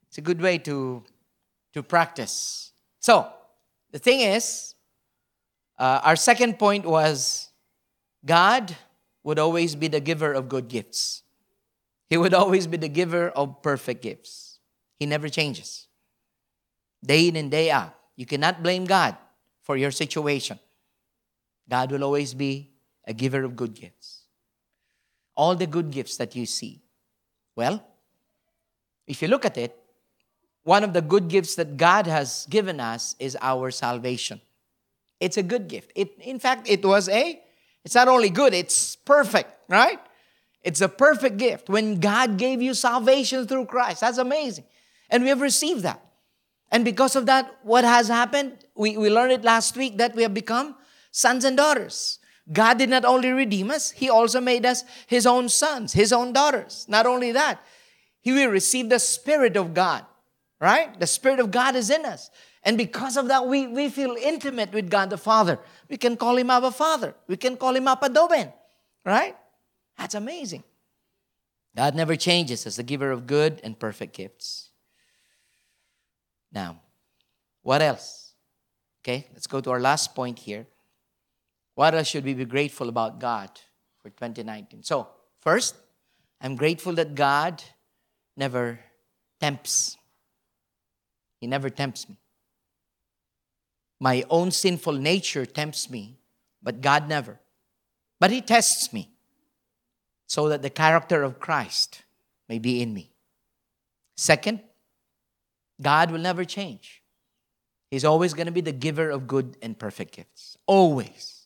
It's a good way to, to practice. So, the thing is, uh, our second point was God would always be the giver of good gifts. He would always be the giver of perfect gifts. He never changes. Day in and day out. You cannot blame God for your situation. God will always be a giver of good gifts. All the good gifts that you see. Well, if you look at it, one of the good gifts that God has given us is our salvation. It's a good gift. It, in fact, it was a, it's not only good, it's perfect, right? It's a perfect gift when God gave you salvation through Christ. That's amazing. And we have received that. And because of that, what has happened? We, we learned it last week that we have become sons and daughters. God did not only redeem us, He also made us His own sons, His own daughters. Not only that, He will receive the Spirit of God, right? The Spirit of God is in us. And because of that, we, we feel intimate with God the Father. We can call Him Abba Father. We can call Him Papa Doben, right? That's amazing. God never changes as the giver of good and perfect gifts. Now, what else? Okay, let's go to our last point here. What else should we be grateful about God for 2019? So, first, I'm grateful that God never tempts. He never tempts me. My own sinful nature tempts me, but God never. But He tests me so that the character of Christ may be in me. Second, God will never change. He's always going to be the giver of good and perfect gifts. Always.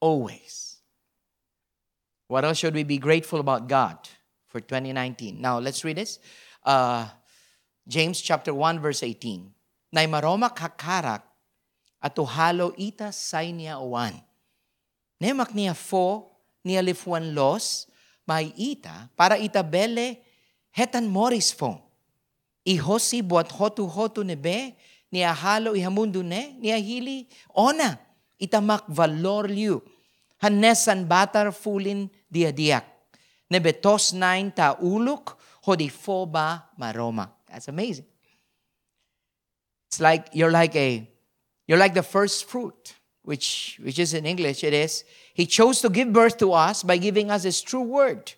Always. What else should we be grateful about God for 2019? Now, let's read this. Uh, James chapter 1, verse 18. Nay maroma kakarak atuhalo ita say niya owan. Nemak niya fo niya lifuan los may ita para ita bele hetan moris fo. Ihosi buat hotu hotu nebe niya halo ihamundo ne niya hili ona itamak valorliu, hanesan batar fulin diadiak, nebetos nine ta uluk, hodifoba maroma. That's amazing. It's like you're like a you're like the first fruit, which which is in English, it is, He chose to give birth to us by giving us his true word.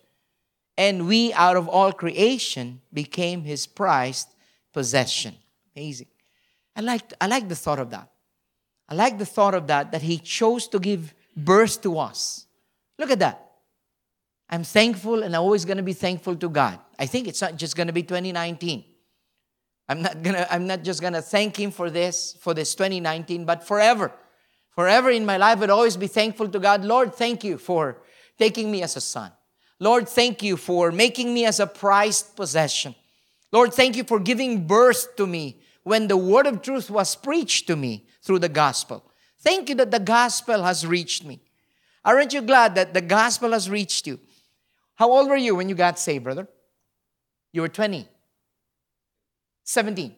And we, out of all creation, became his prized possession. Amazing. I like, I like the thought of that. I like the thought of that, that He chose to give birth to us. Look at that. I'm thankful and I'm always going to be thankful to God. I think it's not just going to be 2019. I'm not gonna, I'm not just gonna thank him for this, for this 2019, but forever. Forever in my life, I'd always be thankful to God. Lord, thank you for taking me as a son. Lord, thank you for making me as a prized possession. Lord, thank you for giving birth to me when the word of truth was preached to me through the gospel. Thank you that the gospel has reached me. Aren't you glad that the gospel has reached you? How old were you when you got saved, brother? You were 20. 17.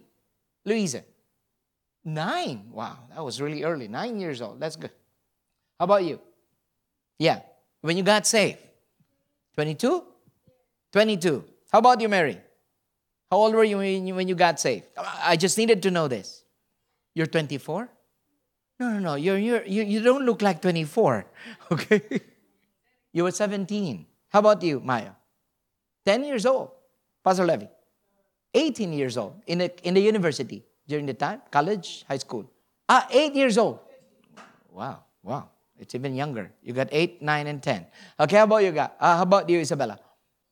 Louisa. Nine. Wow, that was really early. Nine years old. That's good. How about you? Yeah. When you got saved? 22? 22. How about you, Mary? How old were you when you, when you got saved? I just needed to know this. You're 24? No, no, no. You're, you're, you, you don't look like 24. Okay? You were 17. How about you, Maya? 10 years old. Pastor Levy. 18 years old in, a, in the university during the time, college, high school. Ah, 8 years old. Wow, wow. It's even younger. You got 8, 9, and 10. Okay, how about you, uh, how about you, Isabella?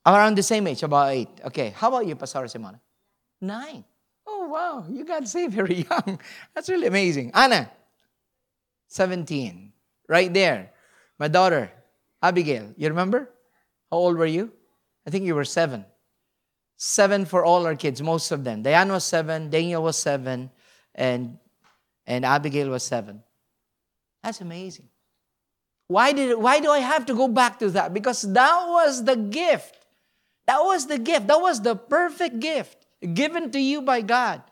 Around the same age, about 8. Okay, how about you, Pastor Simona? 9. Wow, you got saved very young. That's really amazing. Anna, 17. Right there. My daughter, Abigail, you remember? How old were you? I think you were seven. Seven for all our kids, most of them. Diane was seven, Daniel was seven, and, and Abigail was seven. That's amazing. Why, did, why do I have to go back to that? Because that was the gift. That was the gift. That was the perfect gift given to you by God.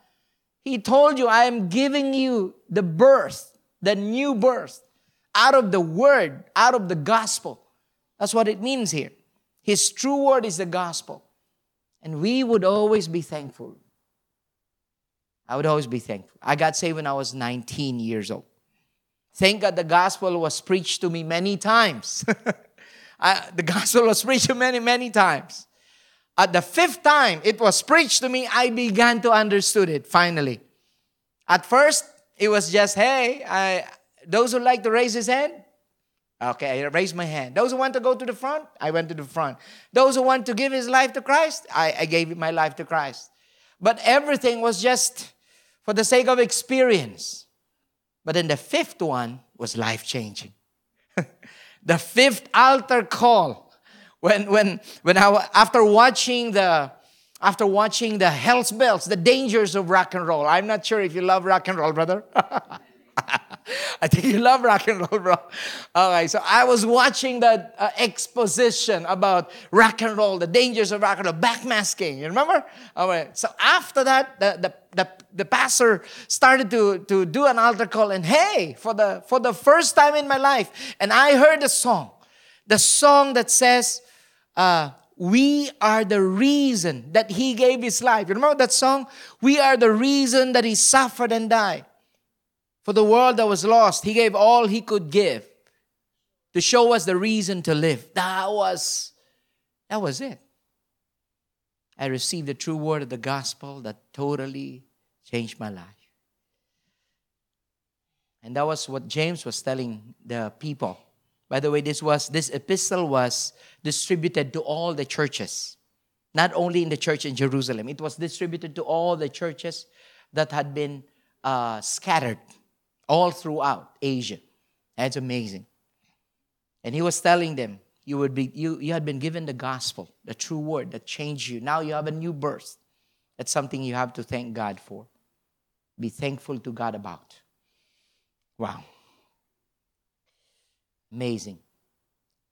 He told you, I am giving you the birth, the new birth, out of the word, out of the gospel. That's what it means here. His true word is the gospel. And we would always be thankful. I would always be thankful. I got saved when I was 19 years old. Thank God the gospel was preached to me many times. I, the gospel was preached to many, many times. At the fifth time it was preached to me, I began to understood it finally. At first, it was just, hey, I, those who like to raise his hand, okay, I raised my hand. Those who want to go to the front, I went to the front. Those who want to give his life to Christ, I, I gave my life to Christ. But everything was just for the sake of experience. But then the fifth one was life changing. the fifth altar call. When, when, when I, after watching the, after watching the Hell's Bells, the dangers of rock and roll. I'm not sure if you love rock and roll, brother. I think you love rock and roll, bro. All right, so I was watching that uh, exposition about rock and roll, the dangers of rock and roll, backmasking. You remember? All right. so after that, the, the, the, the pastor started to, to do an altar call, and hey, for the, for the first time in my life, and I heard a song, the song that says, uh, we are the reason that he gave his life. You remember that song? We are the reason that he suffered and died. For the world that was lost, he gave all he could give to show us the reason to live. That was that was it. I received the true word of the gospel that totally changed my life. And that was what James was telling the people. By the way, this was this epistle was distributed to all the churches. Not only in the church in Jerusalem, it was distributed to all the churches that had been uh, scattered all throughout Asia. That's amazing. And he was telling them, you, would be, you, you had been given the gospel, the true word that changed you. Now you have a new birth. That's something you have to thank God for. Be thankful to God about. Wow. Amazing.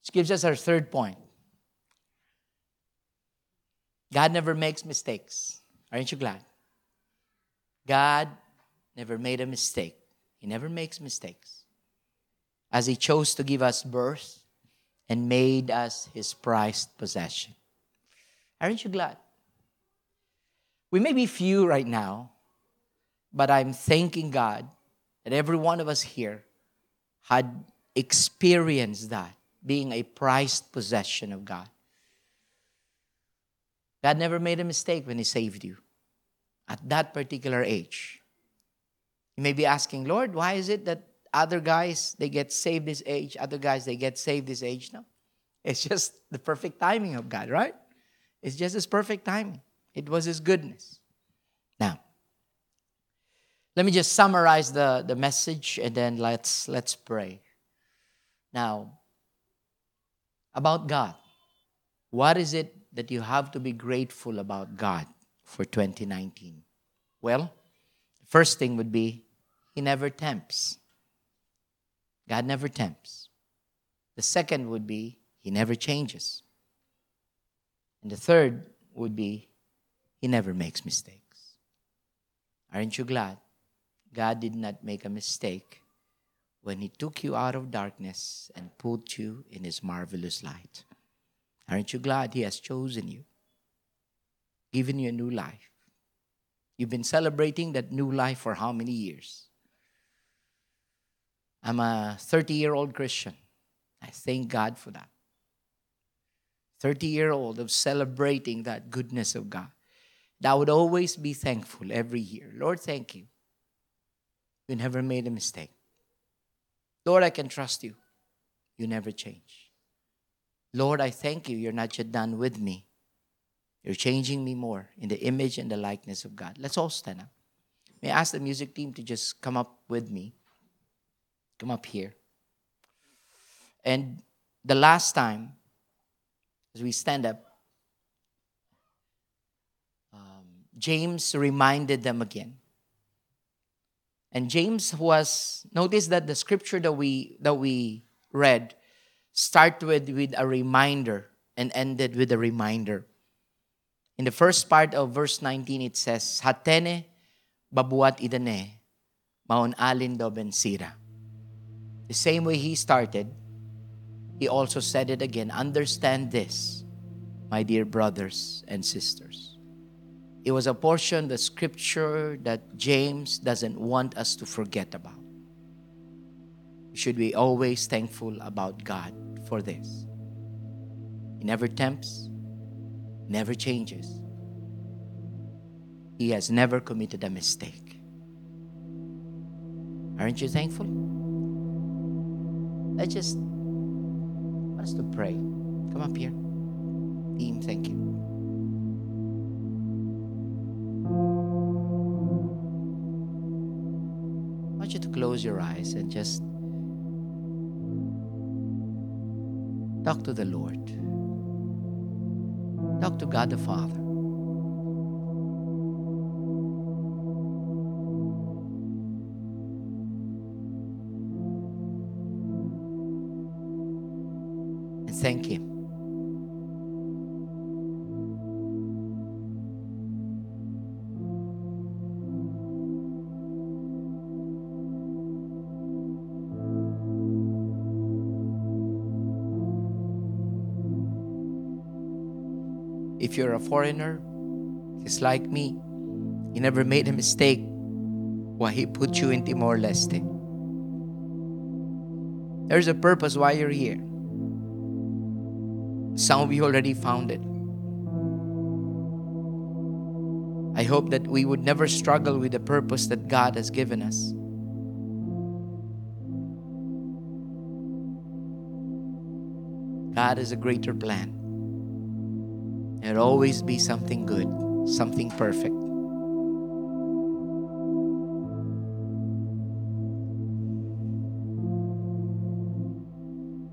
Which gives us our third point. God never makes mistakes. Aren't you glad? God never made a mistake. He never makes mistakes. As He chose to give us birth and made us His prized possession. Aren't you glad? We may be few right now, but I'm thanking God that every one of us here had experienced that, being a prized possession of God. God never made a mistake when He saved you at that particular age. You may be asking, Lord, why is it that other guys they get saved this age, other guys they get saved this age? No. It's just the perfect timing of God, right? It's just his perfect timing. It was his goodness. Now, let me just summarize the, the message and then let's let's pray. Now, about God. What is it that you have to be grateful about God for 2019? Well, the first thing would be he never tempts. God never tempts. The second would be He never changes. And the third would be He never makes mistakes. Aren't you glad? God did not make a mistake when He took you out of darkness and put you in His marvelous light. Aren't you glad He has chosen you, given you a new life? You've been celebrating that new life for how many years? I'm a 30 year old Christian. I thank God for that. 30 year old of celebrating that goodness of God. That would always be thankful every year. Lord, thank you. You never made a mistake. Lord, I can trust you. You never change. Lord, I thank you. You're not yet done with me. You're changing me more in the image and the likeness of God. Let's all stand up. May I ask the music team to just come up with me? Come up here. And the last time, as we stand up, um, James reminded them again. And James was, notice that the scripture that we, that we read start with, with a reminder and ended with a reminder. In the first part of verse 19, it says, Hatene babuat idane, maun alin do bensira. The same way he started, he also said it again understand this my dear brothers and sisters. It was a portion, the scripture that James doesn't want us to forget about. We should be always thankful about God for this. He never tempts, never changes. He has never committed a mistake. Aren't you thankful? Let's just us to pray. Come up here. Team, thank you. Want you to close your eyes and just talk to the Lord. Talk to God the Father. If you're a foreigner, just like me, you never made a mistake why He put you in Timor Leste. There's a purpose why you're here. Some of you already found it. I hope that we would never struggle with the purpose that God has given us. God has a greater plan. There'll always be something good, something perfect.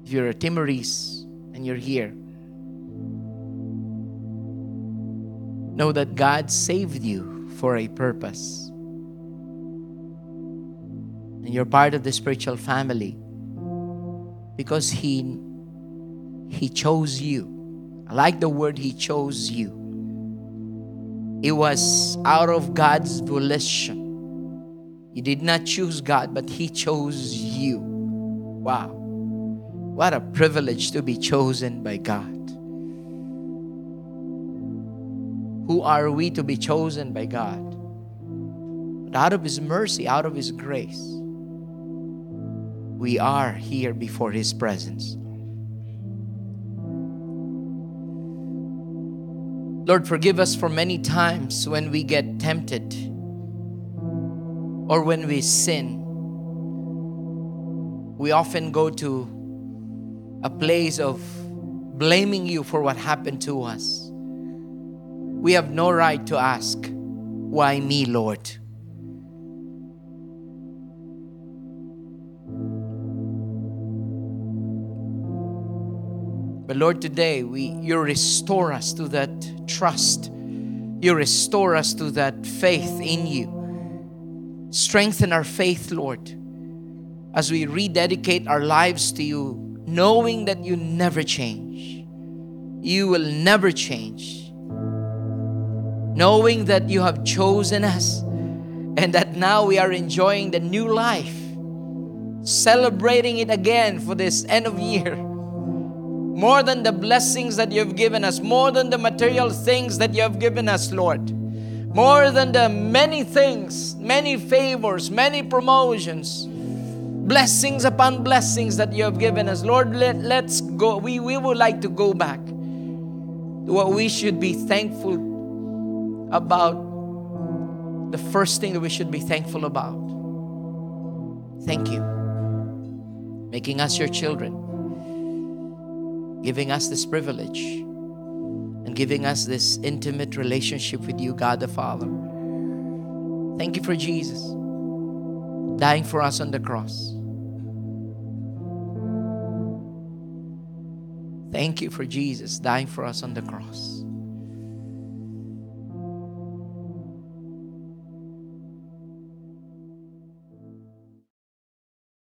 If you're a Timorese and you're here, know that God saved you for a purpose. And you're part of the spiritual family because He He chose you. I like the word He chose you. It was out of God's volition. You did not choose God, but He chose you. Wow. What a privilege to be chosen by God. Who are we to be chosen by God? But out of His mercy, out of His grace, we are here before His presence. Lord, forgive us for many times when we get tempted or when we sin. We often go to a place of blaming you for what happened to us. We have no right to ask, Why me, Lord? But Lord, today we you restore us to that trust. You restore us to that faith in you. Strengthen our faith, Lord, as we rededicate our lives to you, knowing that you never change. You will never change. Knowing that you have chosen us and that now we are enjoying the new life, celebrating it again for this end of year more than the blessings that you've given us, more than the material things that you have given us, Lord, more than the many things, many favors, many promotions, blessings upon blessings that you have given us. Lord, let, let's go. We, we would like to go back to what we should be thankful about. The first thing that we should be thankful about. Thank you. Making us your children giving us this privilege and giving us this intimate relationship with you, God the Father. Thank you for Jesus dying for us on the cross. Thank you for Jesus dying for us on the cross.